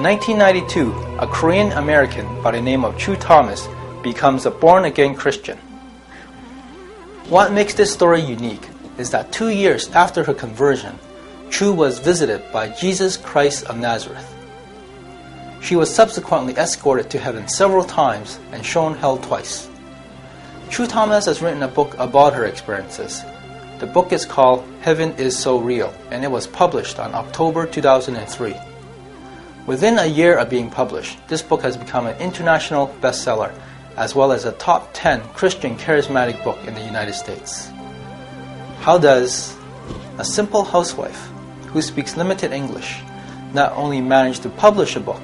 In 1992, a Korean American by the name of Choo Thomas becomes a born again Christian. What makes this story unique is that two years after her conversion, Choo was visited by Jesus Christ of Nazareth. She was subsequently escorted to heaven several times and shown hell twice. Choo Thomas has written a book about her experiences. The book is called Heaven is So Real and it was published on October 2003. Within a year of being published, this book has become an international bestseller as well as a top 10 Christian charismatic book in the United States. How does a simple housewife who speaks limited English not only manage to publish a book,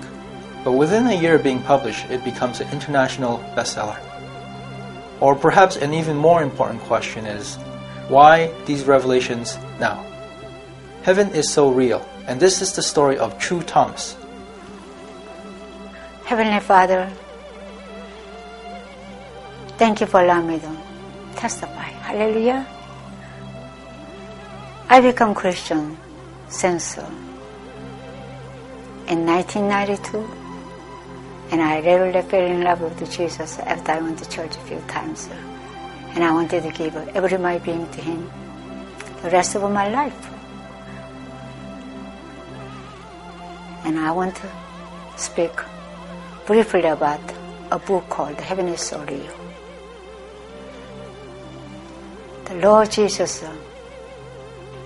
but within a year of being published, it becomes an international bestseller? Or perhaps an even more important question is why these revelations now? Heaven is so real, and this is the story of Choo Thomas. Heavenly Father, thank you for allowing me to testify. Hallelujah. I become Christian since uh, in 1992 and I really fell in love with Jesus after I went to church a few times. And I wanted to give every my being to Him the rest of my life. And I want to speak briefly about a book called So Real. The Lord Jesus uh,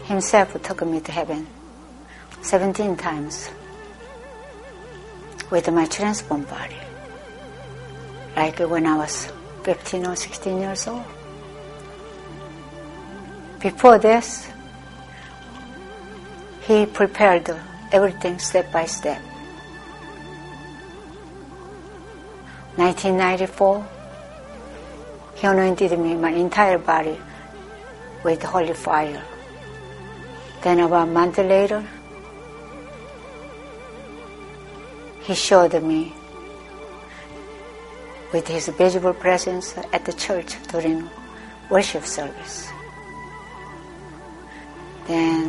Himself took me to heaven 17 times with my transformed body. Like when I was 15 or 16 years old. Before this, he prepared everything step by step. 1994, he anointed me, my entire body, with holy fire. Then about a month later, he showed me with his visible presence at the church during worship service. Then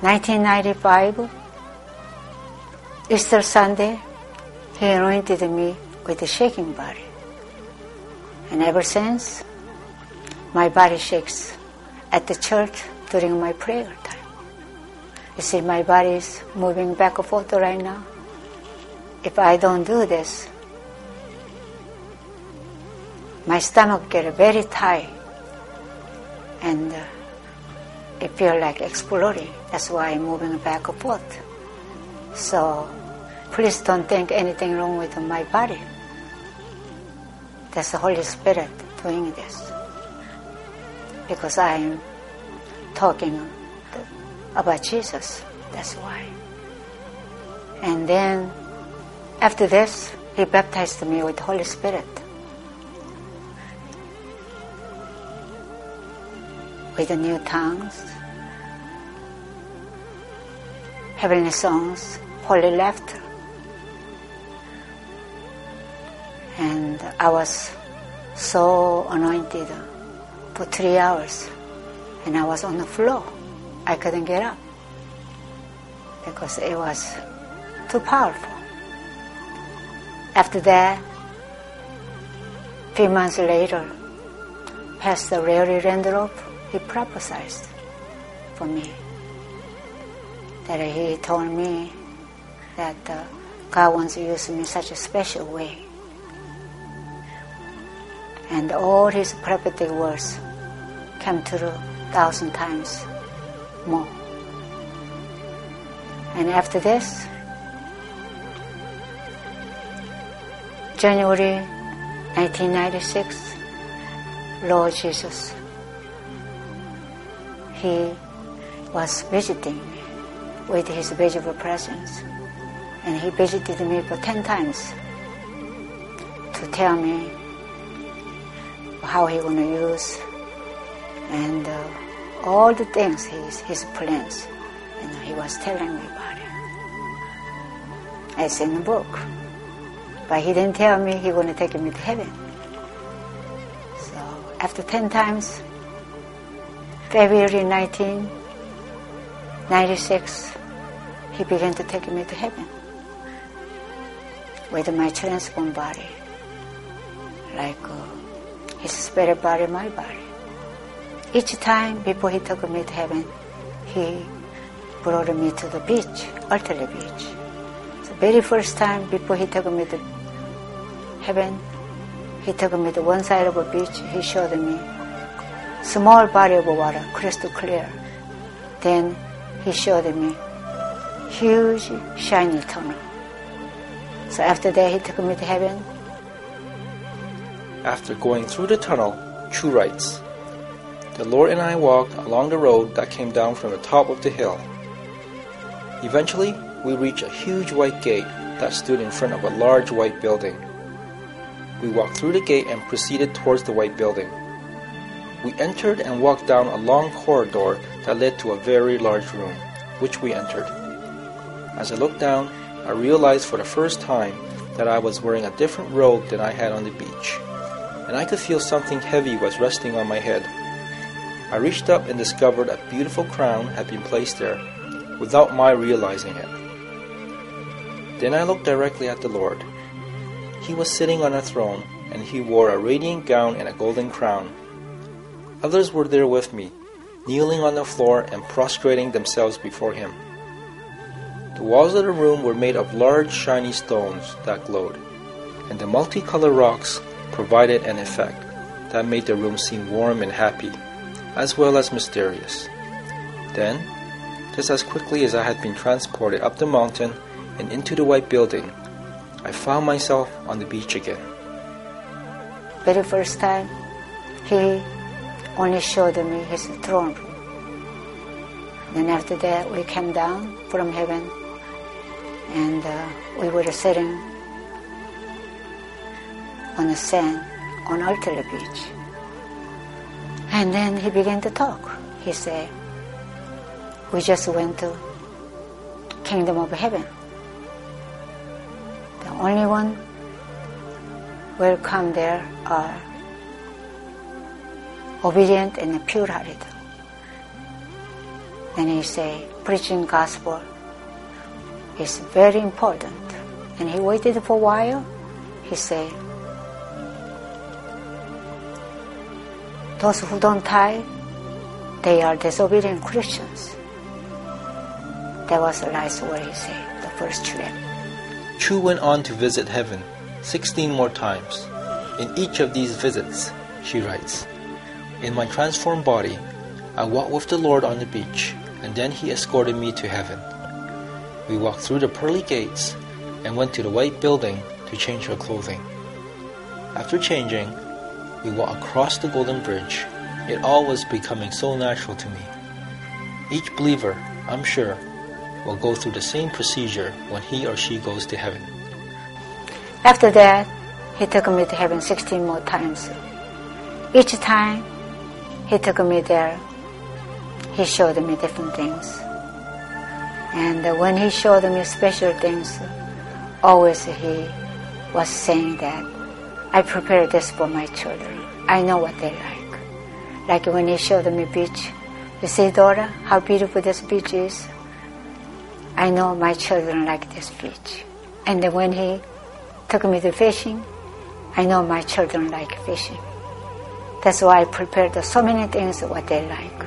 1995, Easter Sunday, he anointed me with a shaking body. And ever since, my body shakes at the church during my prayer time. You see, my body is moving back and forth right now. If I don't do this, my stomach get very tight and uh, it feel like exploding. That's why I'm moving back and forth. So please don't think anything wrong with my body. That's the Holy Spirit doing this. Because I'm talking about Jesus. That's why. And then after this, he baptized me with the Holy Spirit. With the new tongues, heavenly songs, holy laughter. And I was so anointed for three hours, and I was on the floor. I couldn't get up because it was too powerful. After that, few months later, Pastor Larry Randolph, he prophesied for me. That he told me that uh, God wants to use me in such a special way. And all his prophetic words came true thousand times more. And after this, January 1996, Lord Jesus, He was visiting with His visible presence. And He visited me for 10 times to tell me how He going to use and uh, all the things, his, his plans. He was telling me about it. It's in the book. But he didn't tell me he going to take me to heaven. So after 10 times, February 1996, he began to take me to heaven with my transformed body, like uh, his spirit body, my body. Each time before he took me to heaven, he brought me to the beach, Altele Beach. The very first time before he took me to heaven, he took me to one side of a beach. He showed me small body of water, crystal clear. Then he showed me huge shiny tunnel. So after that, he took me to heaven. After going through the tunnel, Choo writes, The Lord and I walked along the road that came down from the top of the hill. Eventually, we reached a huge white gate that stood in front of a large white building. We walked through the gate and proceeded towards the white building. We entered and walked down a long corridor that led to a very large room, which we entered. As I looked down, I realized for the first time that I was wearing a different robe than I had on the beach, and I could feel something heavy was resting on my head. I reached up and discovered a beautiful crown had been placed there without my realizing it. Then I looked directly at the Lord. He was sitting on a throne, and he wore a radiant gown and a golden crown. Others were there with me, kneeling on the floor and prostrating themselves before him. The walls of the room were made of large shiny stones that glowed, and the multicolored rocks provided an effect that made the room seem warm and happy, as well as mysterious. Then, just as quickly as I had been transported up the mountain and into the white building, I found myself on the beach again. Very first time, he only showed me his throne room. Then after that, we came down from heaven and uh, we were sitting on the sand on Altele Beach. And then he began to talk. He said, we just went to kingdom of heaven. The only one will come there are obedient and pure-hearted. Then he say, preaching gospel is very important. And he waited for a while. He said, those who don't tie, they are disobedient Christians. That was the last word he said, the first trip. Choo went on to visit heaven 16 more times. In each of these visits, she writes, In my transformed body, I walked with the Lord on the beach, and then he escorted me to heaven. We walked through the pearly gates and went to the white building to change our clothing. After changing, we walked across the golden bridge. It all was becoming so natural to me. Each believer, I'm sure, will go through the same procedure when he or she goes to heaven. After that, he took me to heaven 16 more times. Each time he took me there, he showed me different things. And when he showed me special things, always he was saying that I prepared this for my children. I know what they like. Like when he showed me beach, you see, daughter, how beautiful this beach is. I know my children like this beach. And when he took me to fishing, I know my children like fishing. That's why I prepared so many things what they like.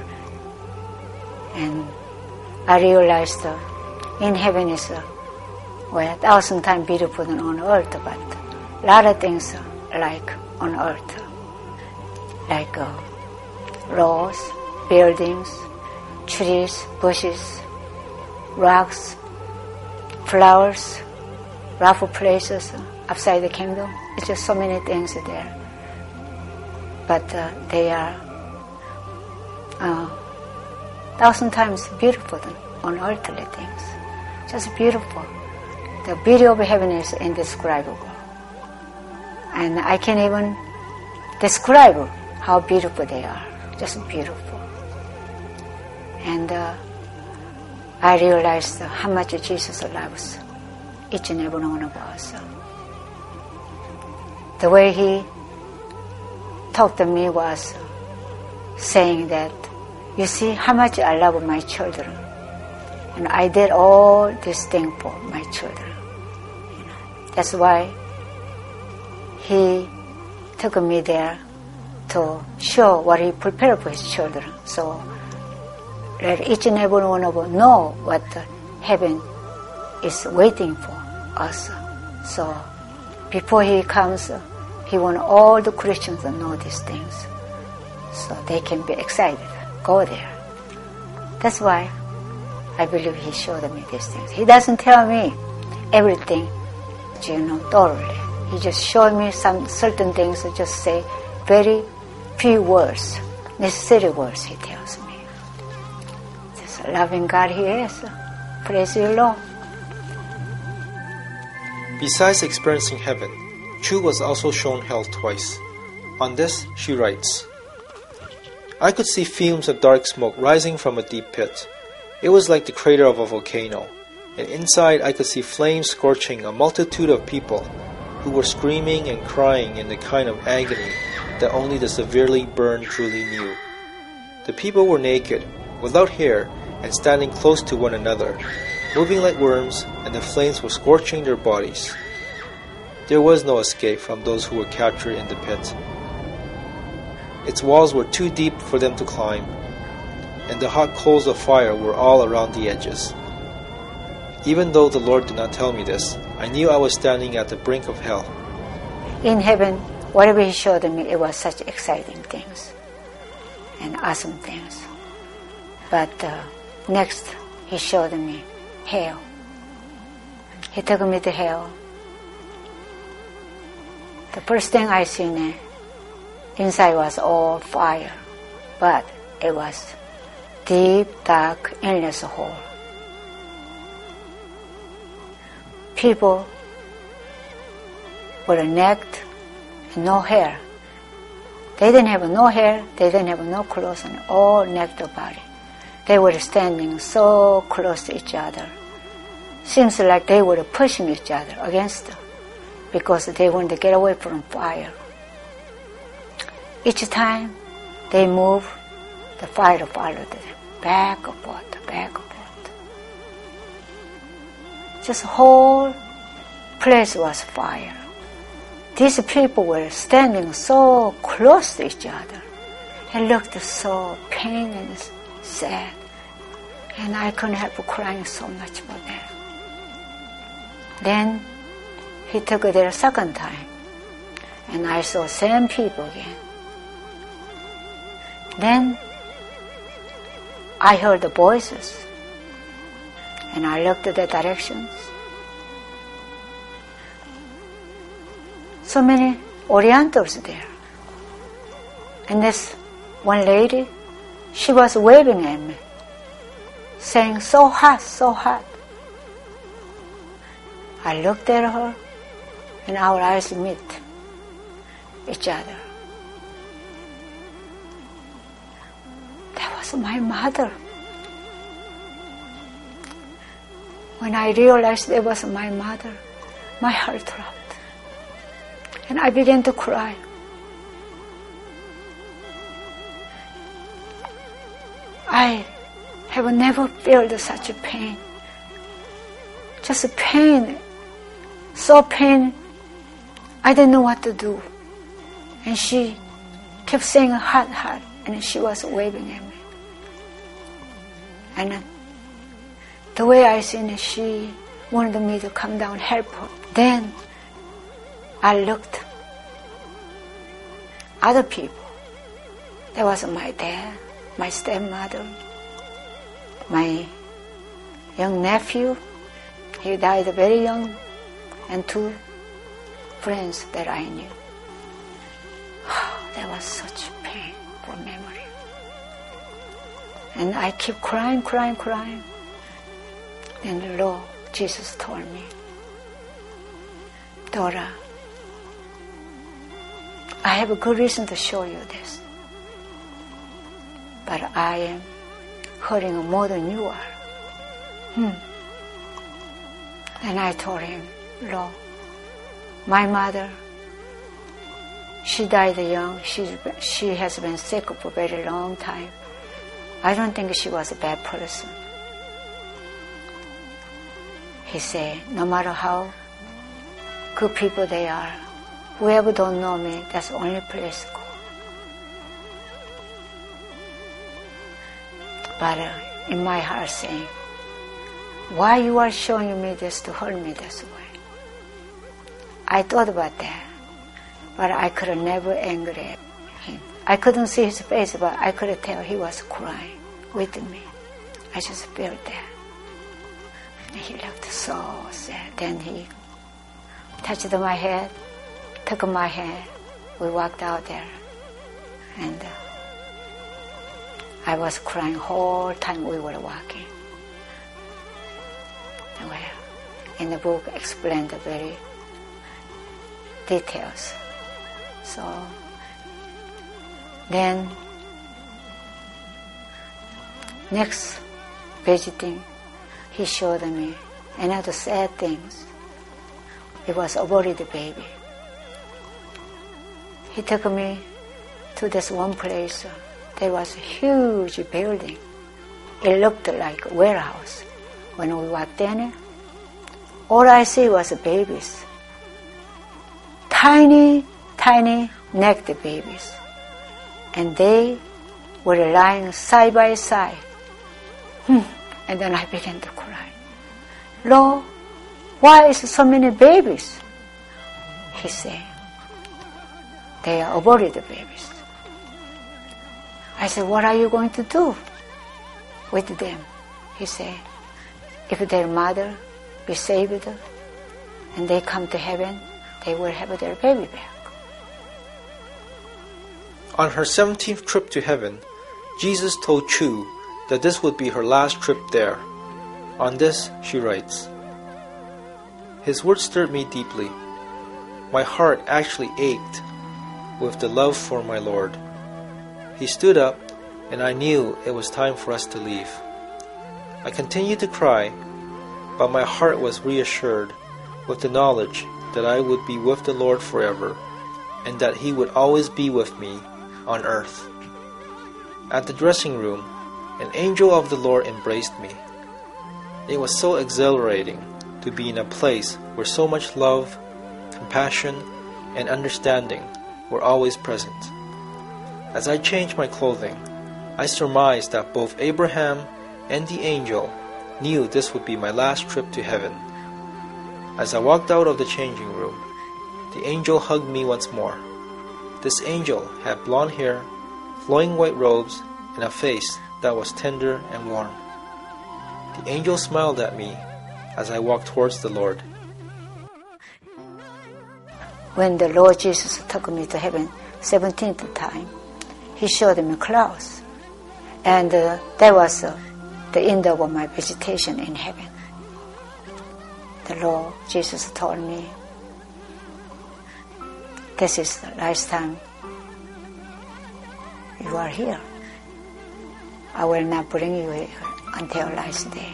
And I realized uh, in heaven is well, a thousand times beautiful than on earth, but a lot of things like on earth, like uh, roads, buildings, trees, bushes, rocks, flowers, rough places outside the kingdom. It's just so many things there. But uh, they are uh, thousand times beautiful than on earthly things. Just beautiful. The beauty of heaven is indescribable. And I can't even describe how beautiful they are. Just beautiful. And uh, I realized how much Jesus loves each and every one of us. The way he talked to me was saying that, you see how much I love my children. And I did all this thing for my children. That's why he took me there to show what he prepared for his children. So let each and every one of us know what heaven is waiting for us. So before he comes, he wants all the Christians to know these things so they can be excited, go there. That's why I believe he showed me these things. He doesn't tell me everything, you know, thoroughly. He just showed me some certain things, and just say very few words, necessary words, he tells me. Just loving God he is. Praise you, Lord. Besides experiencing heaven, Choo was also shown hell twice. On this, she writes I could see fumes of dark smoke rising from a deep pit. It was like the crater of a volcano, and inside I could see flames scorching a multitude of people who were screaming and crying in the kind of agony that only the severely burned truly knew. The people were naked, without hair, and standing close to one another, moving like worms, and the flames were scorching their bodies. There was no escape from those who were captured in the pit. Its walls were too deep for them to climb, and the hot coals of fire were all around the edges. Even though the Lord did not tell me this, I knew I was standing at the brink of hell. In heaven, whatever He showed me, it was such exciting things and awesome things. But uh, next, He showed me hell. He took me to hell. The first thing I seen, inside was all fire, but it was deep, dark, endless hole. People were naked and no hair. They didn't have no hair, they didn't have no clothes, and all naked body. They were standing so close to each other. Seems like they were pushing each other against them because they wanted to get away from fire. Each time they move, the fire followed them back and forth, back and forth. Just whole place was fire. These people were standing so close to each other and looked so pain and sad. And I couldn't help crying so much for them. Then he took it there a second time, and I saw same people again. Then I heard the voices, and I looked at the directions. So many Orientals there. And this one lady, she was waving at me, saying, so hot, so hot. I looked at her, and our eyes meet each other. That was my mother. When I realized it was my mother, my heart dropped. And I began to cry. I have never felt such a pain. Just pain, so pain, I didn't know what to do. And she kept saying hot, hot, and she was waving at me. And the way I seen it, she wanted me to come down help her. Then I looked other people. There was my dad, my stepmother, my young nephew. He died very young, and two friends that I knew. there was such pain for memory. And I keep crying, crying, crying. Then the Lord Jesus told me, Dora, I have a good reason to show you this. But I am hurting more than you are. Hmm. And I told him, Lord, my mother, she died young. She, she has been sick for a very long time. I don't think she was a bad person. He said, no matter how good people they are, whoever don't know me, that's the only place to go. But uh, in my heart saying, why you are showing me this to hurt me this way? I thought about that, but I could never angry at him. I couldn't see his face, but I could tell he was crying with me. I just felt that. And he looked so sad. Then he touched my head, took my hand. We walked out there, and uh, I was crying whole time we were walking. Well, in the book explained the very details. So then next visiting, he showed me another sad things. It was a aborted baby. He took me to this one place. There was a huge building. It looked like a warehouse. When we walked in, all I see was babies. Tiny, tiny naked babies. And they were lying side by side. Hmm. And then I began to cry. Lord, why is so many babies? He said, they are aborted babies. I said, what are you going to do with them? He said, if their mother be saved and they come to heaven, they will have their baby back. On her 17th trip to heaven, Jesus told Choo that this would be her last trip there. On this, she writes His words stirred me deeply. My heart actually ached with the love for my Lord. He stood up, and I knew it was time for us to leave. I continued to cry, but my heart was reassured with the knowledge that I would be with the Lord forever and that He would always be with me on earth. At the dressing room, an angel of the Lord embraced me. It was so exhilarating to be in a place where so much love, compassion, and understanding were always present. As I changed my clothing, I surmised that both Abraham and the angel knew this would be my last trip to heaven. As I walked out of the changing room, the angel hugged me once more. This angel had blonde hair, flowing white robes, and a face that was tender and warm. The angel smiled at me as I walked towards the Lord. When the Lord Jesus took me to heaven, 17th time, He showed me clouds. And uh, that was uh, the end of my visitation in heaven. The Lord Jesus told me, This is the last time you are here. I will not bring you here until last day.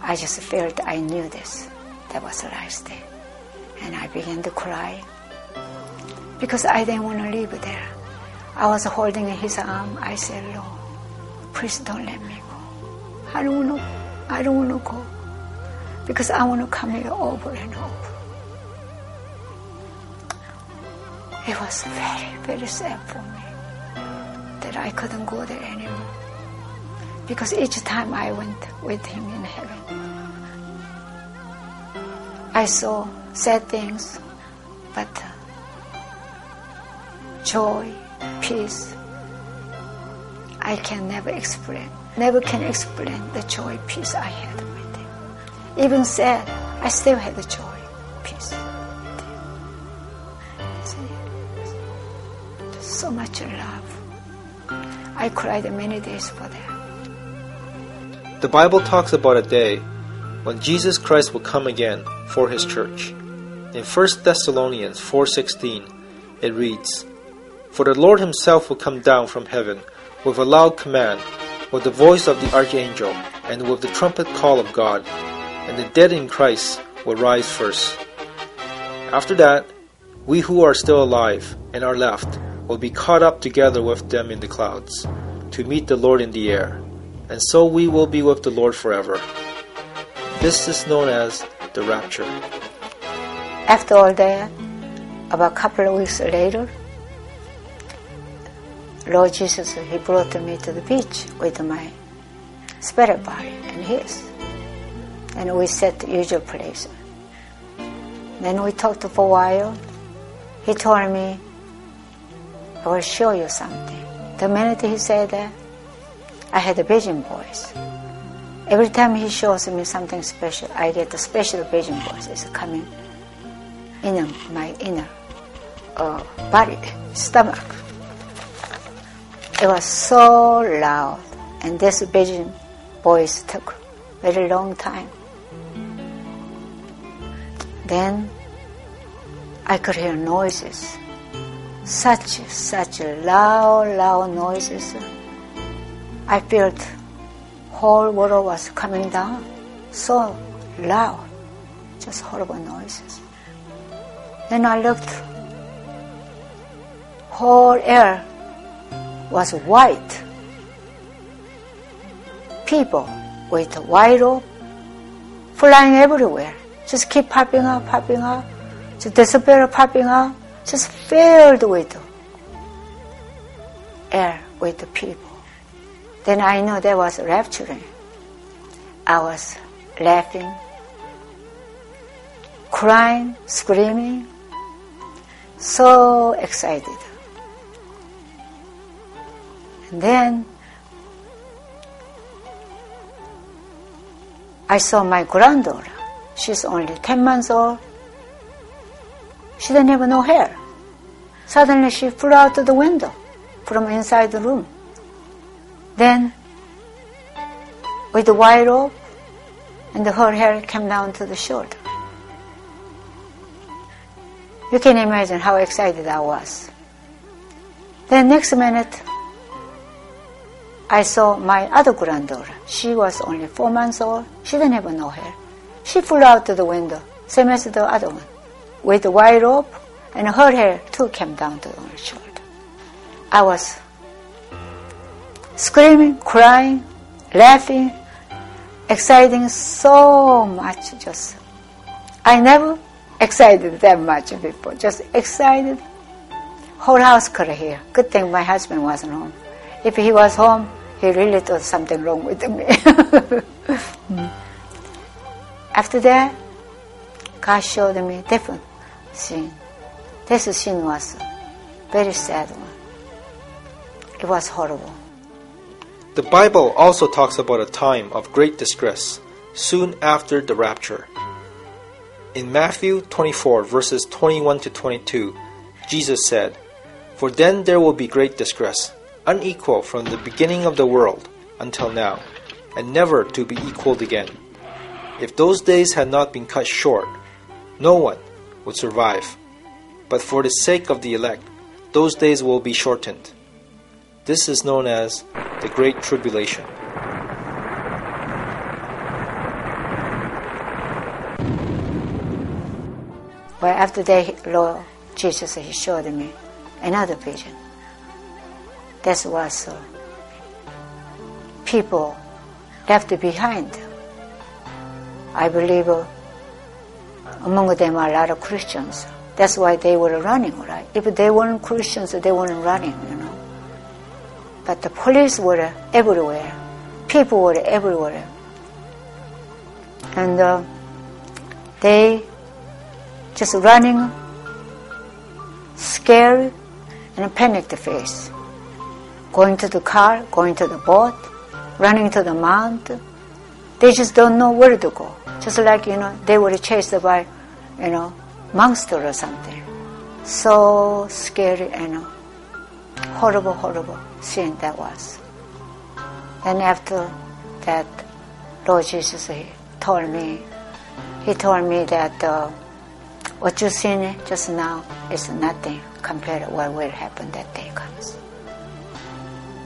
I just felt I knew this. That was the last day. And I began to cry because I didn't want to leave there. I was holding his arm. I said, Lord, please don't let me go. I don't want to, I don't want to go because I want to come here over and over. It was very, very sad for me that I couldn't go there anymore. Because each time I went with him in heaven, I saw sad things, but uh, joy, peace, I can never explain. Never can explain the joy, peace I had with him. Even sad, I still had the joy, I cried many days for that. The Bible talks about a day when Jesus Christ will come again for his church. In 1 Thessalonians 4:16, it reads, "For the Lord himself will come down from heaven with a loud command, with the voice of the archangel, and with the trumpet call of God, and the dead in Christ will rise first. After that, we who are still alive and are left will be caught up together with them in the clouds to meet the Lord in the air, and so we will be with the Lord forever. This is known as the rapture. After all that, about a couple of weeks later, Lord Jesus, He brought me to the beach with my spirit body and His. And we sat the usual place. Then we talked for a while. He told me, I will show you something. The minute he said that, I had a vision voice. Every time he shows me something special, I get a special vision voice. It's coming in my inner uh, body, stomach. It was so loud, and this vision voice took very long time. Then I could hear noises, such such loud, loud noises. I felt whole world was coming down, so loud, just horrible noises. Then I looked, whole air was white. People with white robe flying everywhere, just keep popping up, popping up, just disappear, popping up, just filled with air with the people. Then I know there was rapturing. I was laughing, crying, screaming, so excited. And then I saw my granddaughter. She's only 10 months old. She didn't have no hair. Suddenly she flew out of the window from inside the room. Then, with the white robe, and her hair came down to the shoulder. You can imagine how excited I was. Then next minute, I saw my other granddaughter. She was only four months old. She didn't have no hair. She flew out to the window, same as the other one, with white robe, and her hair too came down to her shoulder. I was screaming, crying, laughing, exciting so much. Just I never excited that much before. Just excited. Whole house could hear. Good thing my husband wasn't home. If he was home, he really thought something wrong with me. Hmm. After that, God showed me different scene. This scene was very sad one. It was horrible. The Bible also talks about a time of great distress soon after the rapture. In Matthew 24, verses 21 to 22, Jesus said, For then there will be great distress, unequal from the beginning of the world until now, and never to be equaled again. If those days had not been cut short, no one would survive. But for the sake of the elect, those days will be shortened. This is known as the Great Tribulation. Well, after that, Lord Jesus, He showed me another vision. That was uh, people left behind. I believe among them are a lot of Christians. That's why they were running, right? If they weren't Christians, they weren't running, you know. But the police were everywhere. People were everywhere. And uh, they just running, scared, and panicked face. Going to the car, going to the boat, running to the mountain. They just don't know where to go. Just like, you know, they were chased by, you know, monster or something. So scary and horrible, horrible scene that was. And after that, Lord Jesus, He told me, He told me that uh, what you seen just now is nothing compared to what will happen that day comes.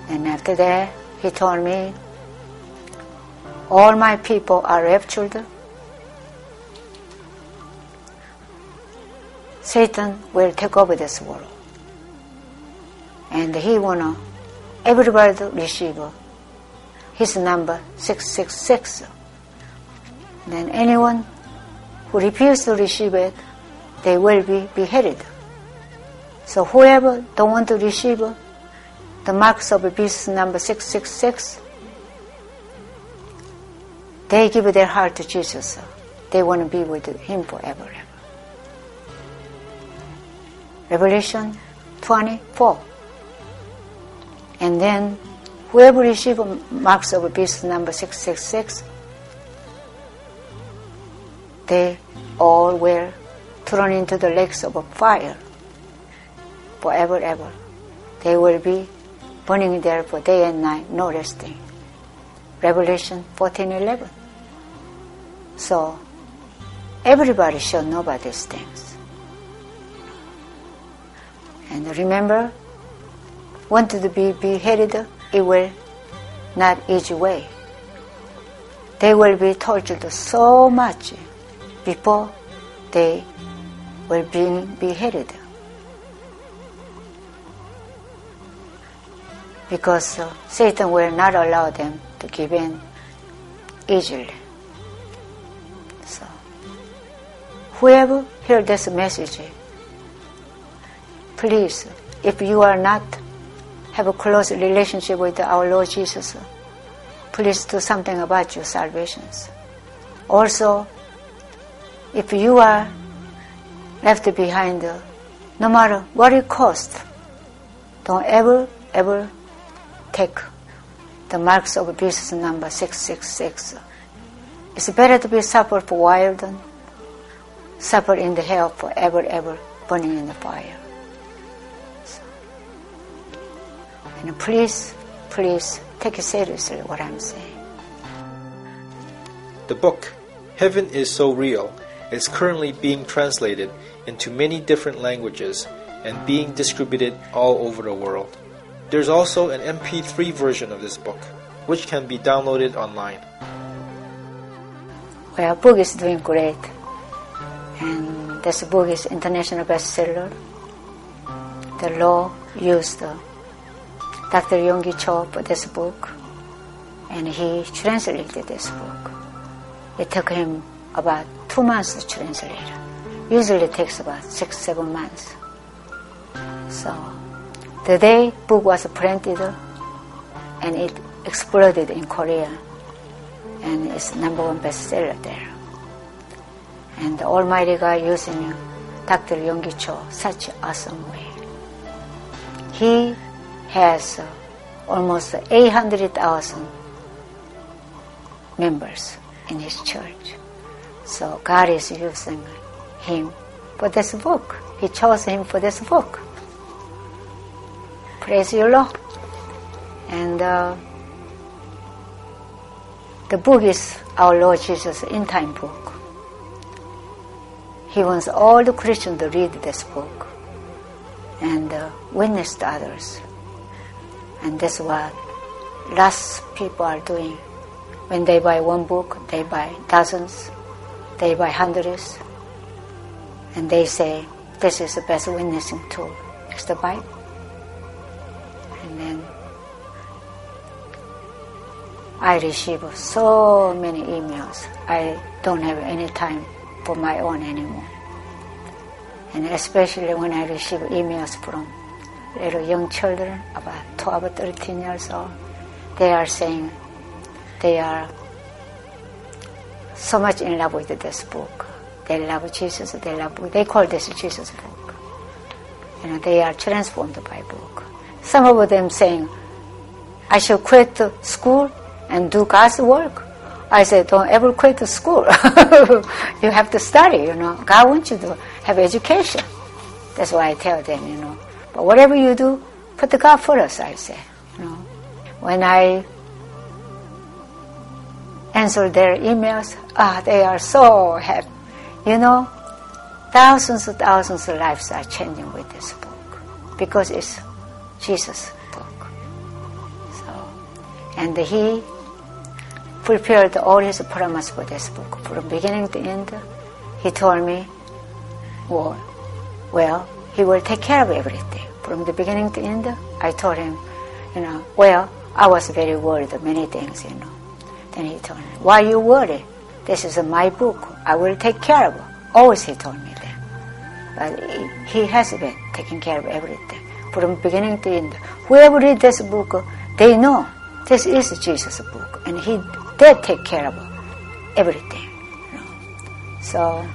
And after that, He told me, all my people are raptured. Satan will take over this world and he wanna everybody receive his number 666 then anyone who refuses to receive it, they will be beheaded. So whoever don't want to receive the marks of the beast number 666, they give their heart to Jesus. They want to be with him forever. Revelation 24. And then whoever receive marks of beast number 666, they all were thrown into the lakes of fire forever ever. They will be burning there for day and night, no resting. Revelation 14:11. So everybody should know about these things. And remember, wanted to be beheaded, it will not easy way. They will be tortured so much before they will be beheaded. Because Satan will not allow them to give in easily. So, whoever hear this message, please, if you are not have a close relationship with our Lord Jesus, please do something about your salvations. Also, if you are left behind, no matter what it costs, don't ever, ever take the marks of beast number 666. It's better to be suffered for while than suffer in the hell forever, ever, burning in the fire. So, and please, please take seriously what I'm saying. The book, Heaven is So Real, is currently being translated into many different languages and being distributed all over the world. There's also an MP3 version of this book, which can be downloaded online. Well, book is doing great, and this book is international bestseller. The law used uh, Dr. Yonggi Cho for this book, and he translated this book. It took him about two months to translate. Usually it takes about six, seven months. So the day book was printed and it exploded in Korea and it's number one bestseller there. And the Almighty God using Dr. Yonggi Cho such awesome way. He has almost 800,000 members in his church. So God is using him for this book. He chose him for this book. Praise you, Lord. And uh, the book is our Lord Jesus' in time book. He wants all the Christians to read this book and uh, witness to others. And that's what lots of people are doing. When they buy one book, they buy dozens they buy hundreds, and they say, this is the best witnessing tool. It's the Bible. I receive so many emails. I don't have any time for my own anymore. And especially when I receive emails from little young children, about 12 or 13 years old, they are saying they are so much in love with this book. They love Jesus. They love. They call this Jesus book. You know, they are transformed by book. Some of them saying, "I should quit school and do God's work." I said, "Don't ever quit the school. you have to study. You know, God wants you to have education." That's why I tell them. You know, but whatever you do, put the God first. I say. You know, when I answer their emails, ah, they are so happy. You know, thousands and thousands of lives are changing with this book because it's Jesus' book. So, and he prepared all his promise for this book from beginning to end. He told me, well, well, he will take care of everything from the beginning to end. I told him, you know, well, I was very worried of many things, you know. Then he told me, why you worry? This is my book. I will take care of it. Always he told me that. But he has been taking care of everything. From beginning to end. Whoever read this book, they know this is Jesus' book. And he did take care of everything. So,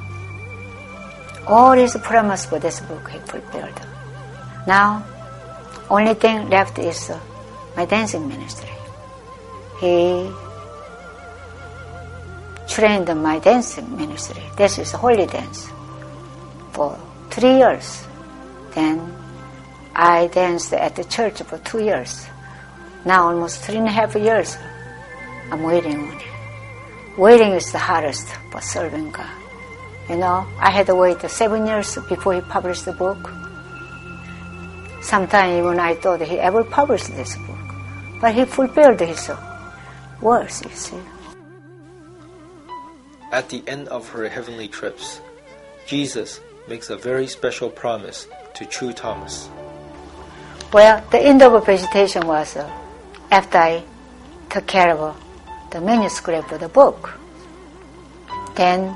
all his promise for this book he fulfilled. Now, only thing left is uh, my dancing ministry. He trained my dancing ministry. This is holy dance for three years. Then I danced at the church for two years. Now almost three and a half years. I'm waiting on it. Waiting is the hardest for serving God. You know, I had to wait seven years before he published the book. Sometimes even I thought he ever published this book. But he fulfilled his words, you see. At the end of her heavenly trips, Jesus makes a very special promise to Choo Thomas. Well, the end of vegetation was uh, after I took care of uh, the manuscript of the book. Then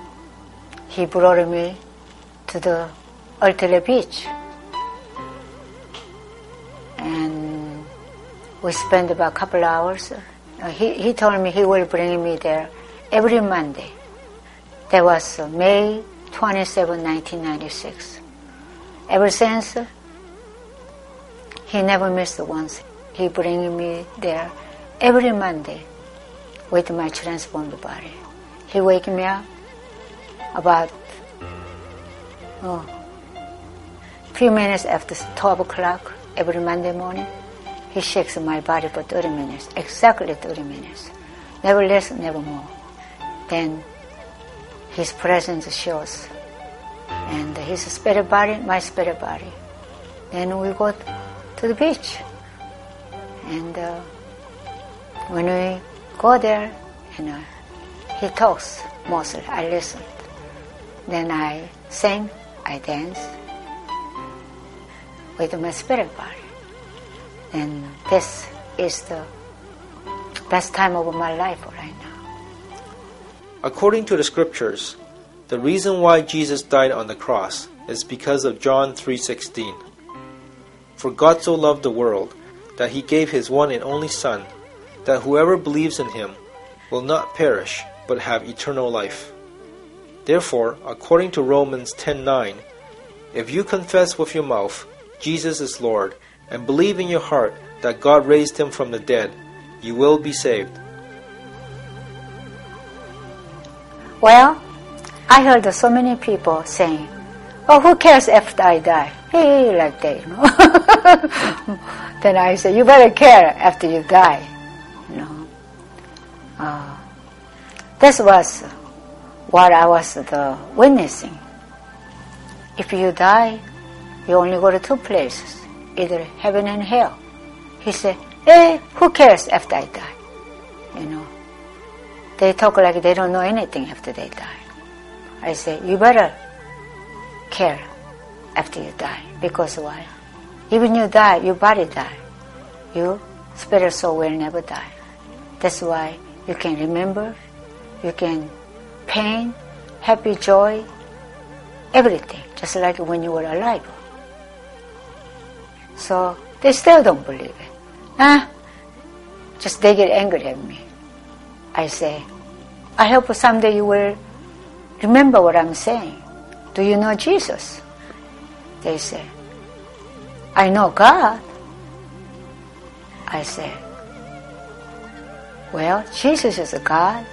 he brought me to the Ultele beach. And we spent about a couple hours. Uh, he, he told me he will bring me there every Monday. That was May 27, 1996. Ever since, he never missed once. He bring me there every Monday with my transformed body. He wake me up about oh, few minutes after 12 o'clock every Monday morning. He shakes my body for 30 minutes, exactly 30 minutes. Never less, never more. Then his presence shows. And his spirit body, my spirit body. Then we go to the beach. And uh, when we go there, you know, he talks mostly. I listen. Then I sing, I dance with my spirit body. And this is the best time of my life right now. According to the scriptures, the reason why Jesus died on the cross is because of John 3:16. For God so loved the world that he gave his one and only son that whoever believes in him will not perish but have eternal life. Therefore, according to Romans 10:9, if you confess with your mouth Jesus is Lord and believe in your heart that God raised him from the dead, you will be saved. Well, I heard so many people saying, "Oh, who cares after I die?" Hey, like that, you know. then I said, "You better care after you die." Know. Uh, this was what I was the witnessing. If you die, you only go to two places, either heaven and hell. He said, "Eh, who cares after I die?" You know. They talk like they don't know anything after they die. I say, you better care after you die. Because why? Even you die, your body die. Your spirit soul will never die. That's why you can remember, you can pain, happy, joy, everything, just like when you were alive. So they still don't believe it. Ah, just they get angry at me. I say, I hope someday you will remember what I'm saying. Do you know Jesus? They say, I know God. I say, well, Jesus is a God.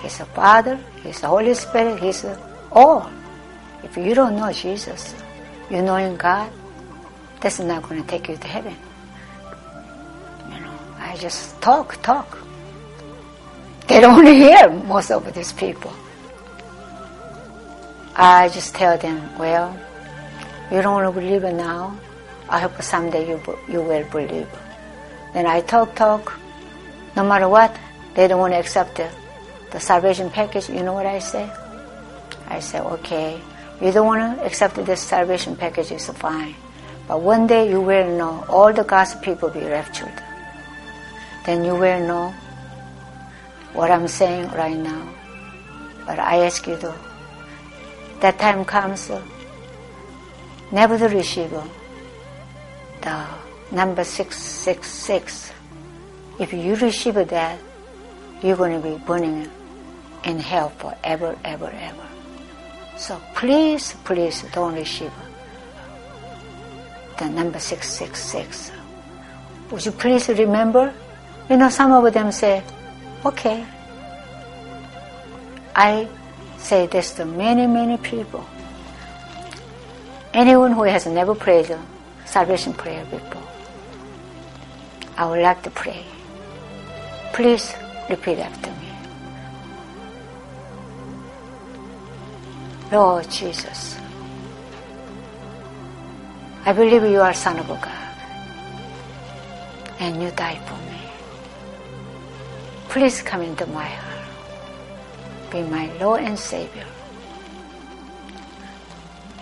He's a Father. He's the Holy Spirit. He's all. If you don't know Jesus, you knowing God, that's not going to take you to heaven. You know, I just talk, talk. They don't hear most of these people. I just tell them, well, you don't want to believe now. I hope someday you you will believe. Then I talk, talk. No matter what, they don't want to accept the, the salvation package. You know what I say? I say, okay, you don't want to accept this salvation package. It's fine, but one day you will know all the God's people be raptured. Then you will know what I'm saying right now. But I ask you to, that time comes, uh, never to receive uh, the number 666. If you receive that, you're going to be burning in hell forever, ever, ever. So please, please don't receive the number 666. Would you please remember? You know, some of them say, okay. I say this to many, many people. Anyone who has never prayed a salvation prayer before, I would like to pray. Please repeat after me. Lord Jesus, I believe you are Son of God and you died for me. Please come into my heart. Be my Lord and Savior.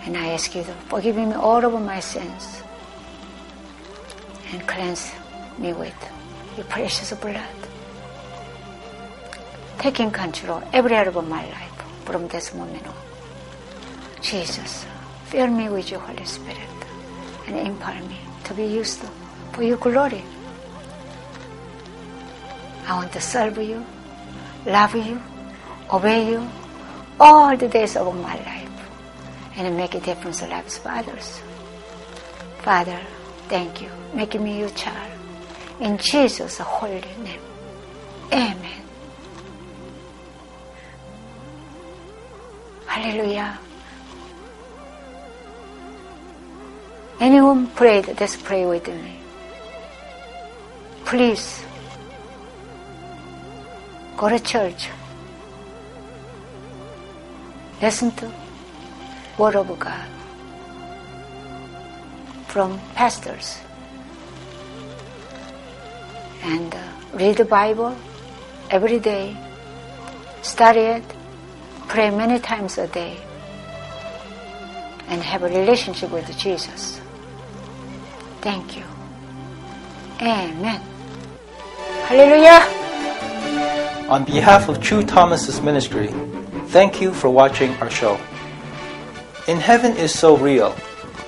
And I ask you to forgive me all of my sins and cleanse me with your precious blood. Taking control every area of my life from this moment on. Jesus, fill me with your Holy Spirit and empower me to be used for your glory. I want to serve you, love you, obey you all the days of my life and make a difference in the lives of others. Father, thank you, making me your child. In Jesus' holy name. Amen. Hallelujah. Anyone prayed this prayer with me? Please go to church. Listen to Word of God from pastors and uh, read the Bible every day, study it, pray many times a day, and have a relationship with Jesus. Thank you. Amen. Hallelujah. On behalf of Choo Thomas's ministry, thank you for watching our show. In heaven is so real.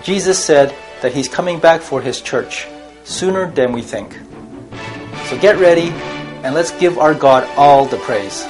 Jesus said that he's coming back for his church sooner than we think. So get ready and let's give our God all the praise.